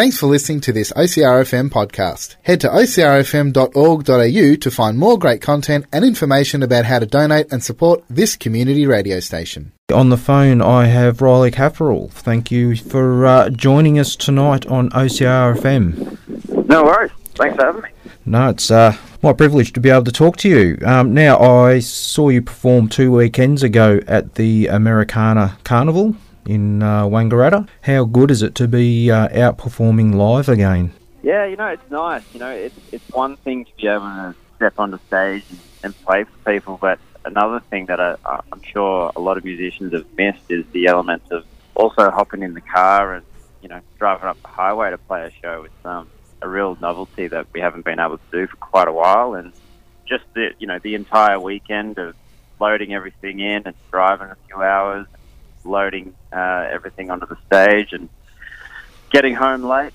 Thanks for listening to this OCRFM podcast. Head to ocrfm.org.au to find more great content and information about how to donate and support this community radio station. On the phone, I have Riley Catherall. Thank you for uh, joining us tonight on OCRFM. No worries. Thanks for having me. No, it's uh, my privilege to be able to talk to you. Um, now, I saw you perform two weekends ago at the Americana Carnival in uh, Wangaratta. How good is it to be uh, out performing live again? Yeah, you know, it's nice. You know, it's, it's one thing to be able to step on the stage and, and play for people, but another thing that I, I'm sure a lot of musicians have missed is the element of also hopping in the car and, you know, driving up the highway to play a show. It's um, a real novelty that we haven't been able to do for quite a while. And just the, you know, the entire weekend of loading everything in and driving a few hours loading uh, everything onto the stage and getting home late.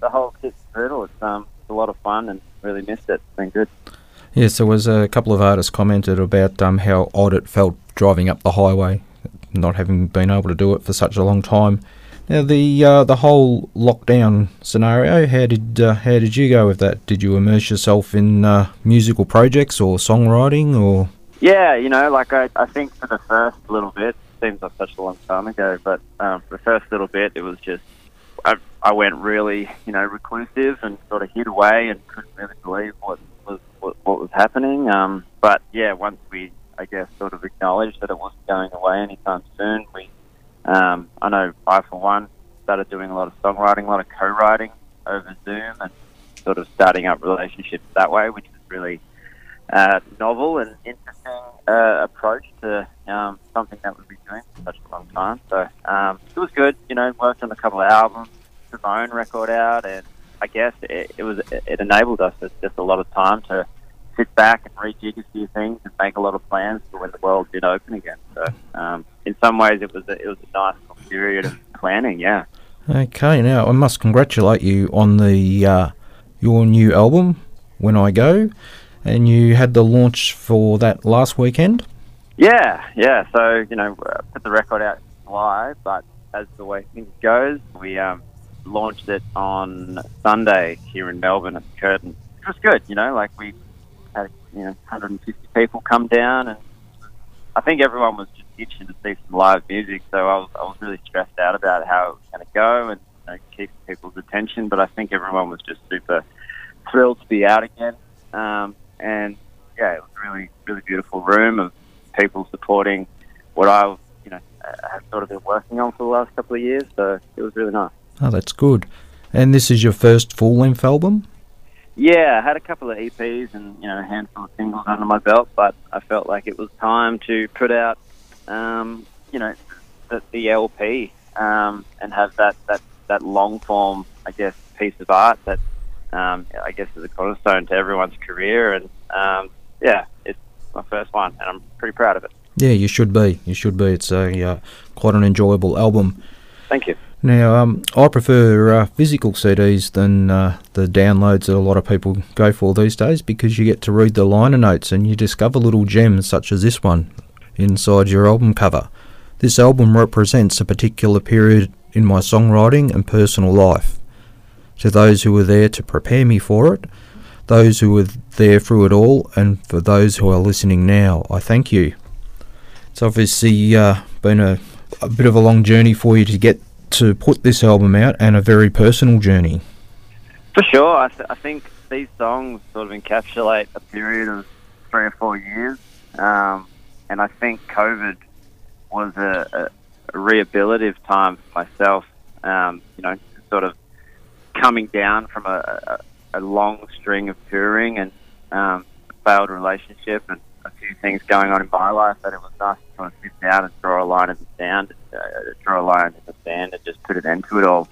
The whole kit's brutal. It's um, it's a lot of fun and really missed it. It's been good. Yes, there was a couple of artists commented about um, how odd it felt driving up the highway, not having been able to do it for such a long time. Now the uh, the whole lockdown scenario, how did uh, how did you go with that? Did you immerse yourself in uh, musical projects or songwriting or? Yeah, you know, like I, I think for the first little bit, seems like such a long time ago, but um, the first little bit, it was just I, I went really, you know, reclusive and sort of hid away and couldn't really believe what was what, what was happening. Um, but yeah, once we, I guess, sort of acknowledged that it wasn't going away anytime soon, we, um, I know I for one started doing a lot of songwriting, a lot of co-writing over Zoom, and sort of starting up relationships that way, which is really uh, novel and interesting uh, approach to um, something that we've been doing for such a long time. So um, it was good. You know, worked on a couple of albums, put my own record out, and I guess it, it was it enabled us just a lot of time to sit back and rejig a few things and make a lot of plans for when the world did open again. So um, in some ways, it was a, it was a nice period of planning. Yeah. Okay, now I must congratulate you on the uh, your new album, When I Go and you had the launch for that last weekend. Yeah, yeah. So you know, uh, put the record out in July, but as the way things goes, we um, launched it on Sunday here in Melbourne at the Curtin. It was good, you know. Like we had you know 150 people come down, and I think everyone was just itching to see some live music. So I was I was really stressed out about how it was going to go and you know, keep people's attention. But I think everyone was just super thrilled to be out again. Um, and yeah, it was a really really beautiful room of people supporting what I you know have sort of been working on for the last couple of years. So it was really nice. Oh, that's good. And this is your first full length album. Yeah, I had a couple of EPs and you know a handful of singles under my belt, but I felt like it was time to put out, um, you know, the, the LP um, and have that, that that long form, I guess, piece of art that um, I guess is a cornerstone to everyone's career. And um, yeah, it's my first one, and I'm pretty proud of it. Yeah, you should be. You should be. It's a uh, quite an enjoyable album. Thank you. Now, um, I prefer uh, physical CDs than uh, the downloads that a lot of people go for these days because you get to read the liner notes and you discover little gems such as this one inside your album cover. This album represents a particular period in my songwriting and personal life to those who were there to prepare me for it, those who were there through it all, and for those who are listening now, I thank you. It's obviously uh, been a, a bit of a long journey for you to get to put this album out and a very personal journey. For sure. I, th- I think these songs sort of encapsulate a period of three or four years. Um, and I think COVID was a, a, a rehabilitative time for myself, um, you know, sort of coming down from a, a, a long string of touring and um, failed relationship and a few things going on in my life that it was nice to kind of sit down and draw a line in the sand, uh, draw a line in the sand and just put an end to it all.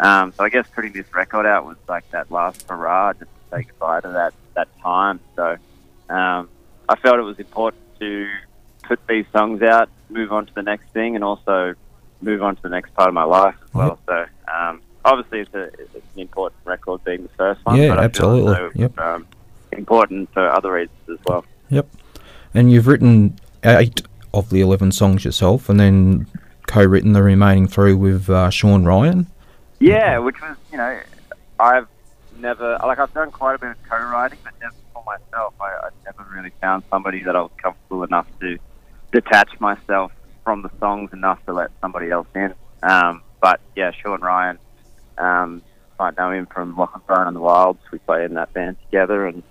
Um, so I guess putting this record out was like that last hurrah just to say goodbye to that, that time. So um, I felt it was important to put these songs out, move on to the next thing, and also move on to the next part of my life as well. So um, obviously it's, a, it's an important record being the first one. Yeah, but absolutely. Feel yep. Um, important for other reasons as well. Yep. And you've written eight of the 11 songs yourself and then co written the remaining three with uh, Sean Ryan. Yeah, which was you know, I've never like I've done quite a bit of co-writing, but never for myself. I, I never really found somebody that I was comfortable enough to detach myself from the songs enough to let somebody else in. Um, but yeah, Sean Ryan, um, I know him from Lachlan Bryan and the Wilds. We played in that band together, and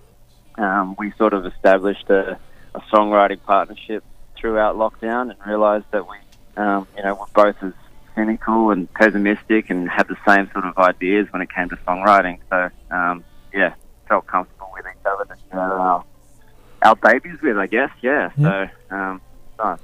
um, we sort of established a, a songwriting partnership throughout lockdown, and realised that we, um, you know, we're both as cynical and pessimistic, and had the same sort of ideas when it came to songwriting. So um, yeah, felt comfortable with each other to share our our babies with, I guess. Yeah. Yeah. So um, nice.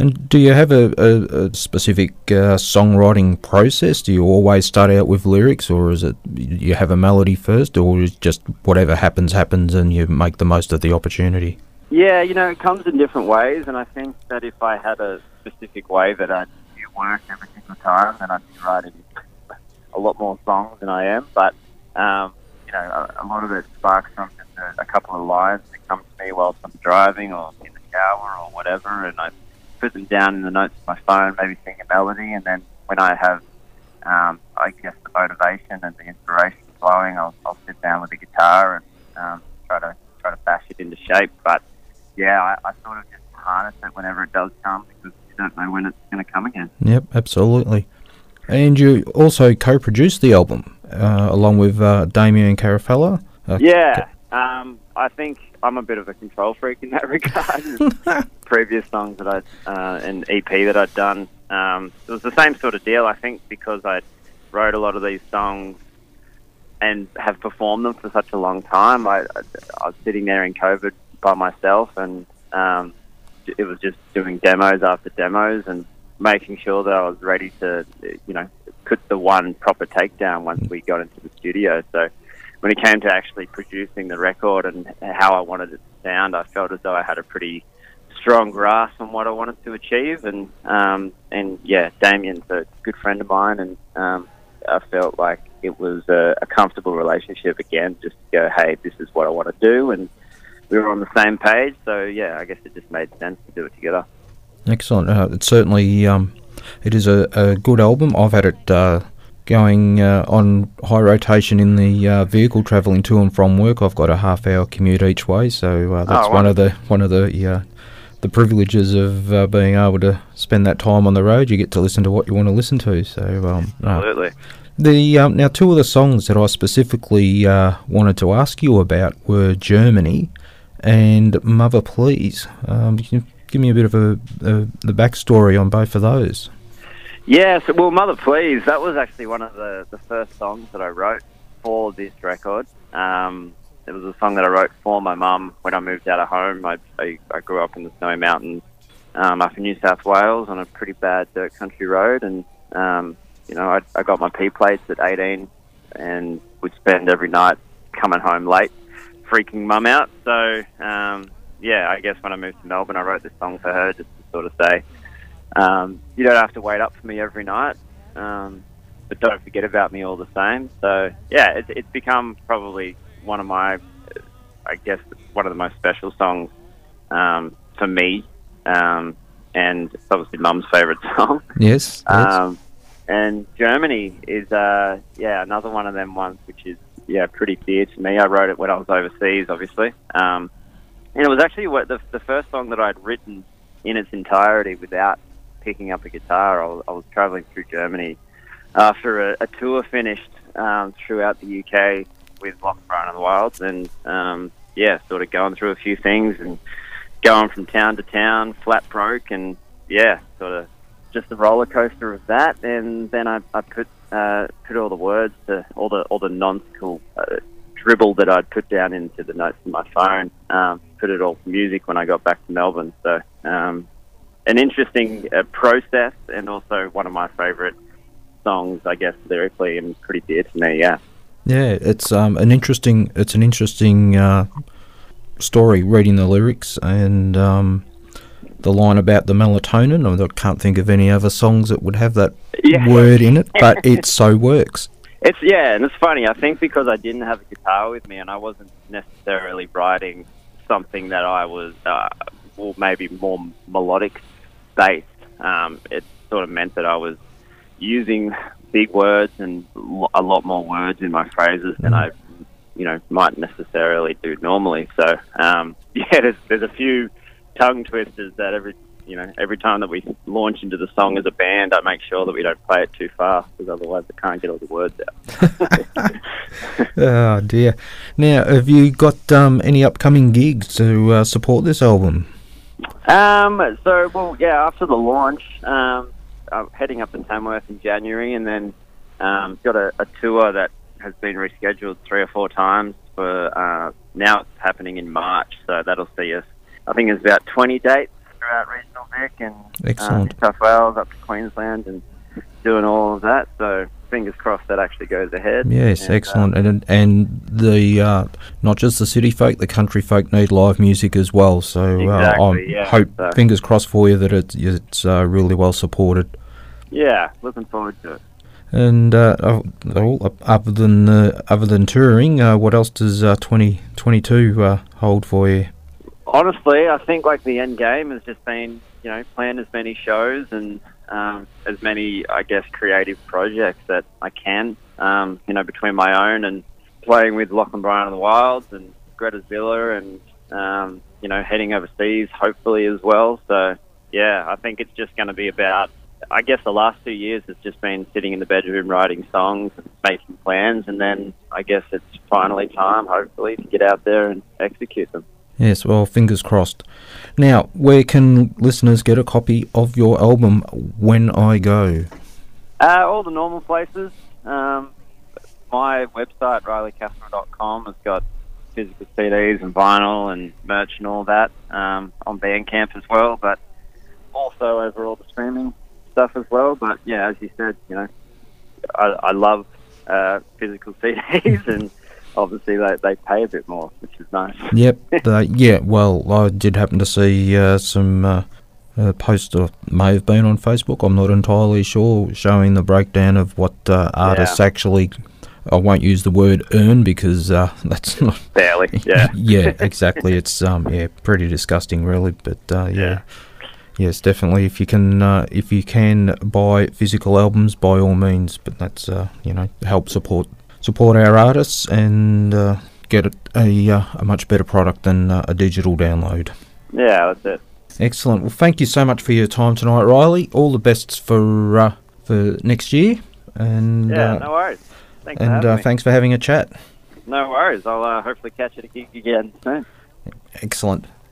And do you have a, a, a specific uh, songwriting process? Do you always start out with lyrics, or is it you have a melody first, or is just whatever happens happens and you make the most of the opportunity? Yeah, you know, it comes in different ways, and I think that if I had a specific way that I do work every single time, then I'd be writing a lot more songs than I am. But um, you know, a, a lot of it sparks from just a, a couple of lines that come to me whilst I'm driving or in the shower or whatever, and I put them down in the notes of my phone, maybe sing a melody, and then when I have, um, I guess, the motivation and the inspiration flowing, I'll, I'll sit down with the guitar and um, try to try to bash it into shape. But yeah, I, I sort of just harness it whenever it does come because you don't know when it's going to come again. Yep, absolutely. And you also co-produced the album uh, along with uh, Damien Carafella. Uh, Yeah, um, I think I'm a bit of a control freak in that regard. Previous songs that I'd, uh, an EP that I'd done, um, it was the same sort of deal. I think because I wrote a lot of these songs and have performed them for such a long time, I, I, I was sitting there in COVID by myself, and um, it was just doing demos after demos and making sure that I was ready to, you know, put the one proper takedown once we got into the studio. So when it came to actually producing the record and how I wanted it to sound, I felt as though I had a pretty strong grasp on what I wanted to achieve. And um, and yeah, Damien's a good friend of mine, and um, I felt like it was a, a comfortable relationship again. Just to go, hey, this is what I want to do, and we were on the same page. So yeah, I guess it just made sense to do it together. Excellent. Uh, it's certainly um, it is a, a good album. I've had it uh, going uh, on high rotation in the uh, vehicle travelling to and from work. I've got a half hour commute each way, so uh, that's Oh, one of the one of the uh, the privileges of uh, being able to spend that time on the road. You get to listen to what you want to listen to. So um, uh, Absolutely. the um, now two of the songs that I specifically uh, wanted to ask you about were Germany and Mother Please. Um, can you give me a bit of a, a the backstory on both of those? Yeah, so, well, Mother Please, that was actually one of the, the first songs that I wrote for this record. Um, it was a song that I wrote for my mum when I moved out of home. I, I, I grew up in the Snowy Mountains um, up in New South Wales on a pretty bad dirt country road. And, um, you know, I, I got my P plates at 18 and would spend every night coming home late, freaking mum out. So, um, yeah, I guess when I moved to Melbourne, I wrote this song for her just to sort of say, um, you don't have to wait up for me every night, um, but don't forget about me all the same. So yeah, it's, it's become probably one of my, I guess, one of the most special songs um, for me, um, and it's obviously Mum's favourite song. Yes. yes. Um, and Germany is, uh, yeah, another one of them ones which is, yeah, pretty dear to me. I wrote it when I was overseas, obviously. Um, and it was actually what the, the first song that I'd written in its entirety without picking up a guitar. I was, I was traveling through Germany after a, a tour finished um, throughout the UK with Lachlan Bryan and the Wilds, and um, yeah, sort of going through a few things and going from town to town, flat broke, and yeah, sort of just the roller coaster of that. And then I, I put uh, put all the words to all the all the nonsensical uh, dribble that I'd put down into the notes in my phone. Um, put it all to music when I got back to Melbourne. So um, an interesting uh, process, and also one of my favourite songs, I guess, lyrically, and pretty dear to me. Yeah. Yeah, it's um, an interesting. It's an interesting uh, story. Reading the lyrics and um, the line about the melatonin. I can't think of any other songs that would have that Yeah. word in it, but it so works. It's yeah, and it's funny. I think because I didn't have a guitar with me, and I wasn't necessarily writing something that I was, uh, well, maybe more melodic based. Um, it sort of meant that I was using big words and a lot more words in my phrases than Mm. I, you know, might necessarily do normally. So um, yeah, there's there's a few tongue twisters that every you know every time that we launch into the song as a band, I make sure that we don't play it too fast because otherwise I can't get all the words out. Oh dear. Now, have you got um, any upcoming gigs to uh, support this album? Um, so, well, yeah, after the launch, um, I'm heading up to Tamworth in January, and then um, got a, a tour that has been rescheduled three or four times for uh, now it's happening in March, so that'll see us. I think there's about 20 dates throughout regional Vic and uh, New South Wales up to Queensland and doing all of that. So fingers crossed that actually goes ahead. Yes, And, uh, excellent. And and the uh, not just the city folk, the country folk need live music as well. So uh, I yeah, hope so- fingers crossed for you that it's it's uh, really well supported. yeah, looking forward to it. And uh, oh, other than uh, other than touring, uh, what else does uh, 2022 uh, hold for you? honestly, I think like the end game has just been, you know, plan as many shows and um, as many, I guess, creative projects that I can. Um, you know, between my own and playing with Lachlan Bryan and the Wilds and Greta Zilla and um, you know heading overseas hopefully as well. So yeah, I think it's just going to be about. I guess the last two years has just been sitting in the bedroom writing songs and making plans, and then I guess it's finally time, hopefully, to get out there and execute them. Yes, well, fingers crossed. Now, where can listeners get a copy of your album When I Go? Uh, all the normal places. Um, my website, rileycatherall.com, has got physical CDs and vinyl and merch and all that um, on Bandcamp as well, but also over all the streaming stuff as well. But yeah, as you said, you know, I, I love uh, physical CDs and obviously they, they pay a bit more, which is nice. Yep, the, yeah, well, I did happen to see uh, some uh, uh, posts that may have been on Facebook, I'm not entirely sure, showing the breakdown of what uh, artists actually. I won't use the word earn because uh, that's not. Barely, yeah. yeah, exactly. It's um, yeah, pretty disgusting, really. But uh, yeah. Yeah. yes, definitely. If you can, uh, if you can buy physical albums, by all means. But that's uh, you know, help support support our artists and uh, get a a, uh, a much better product than uh, a digital download. Yeah, that's it. Excellent. Well, thank you so much for your time tonight, Riley. All the best for uh, for next year, and Yeah, uh, no worries. Thanks for and uh, me. thanks for having a chat. No worries. I'll uh, hopefully catch you at a gig again soon. Excellent.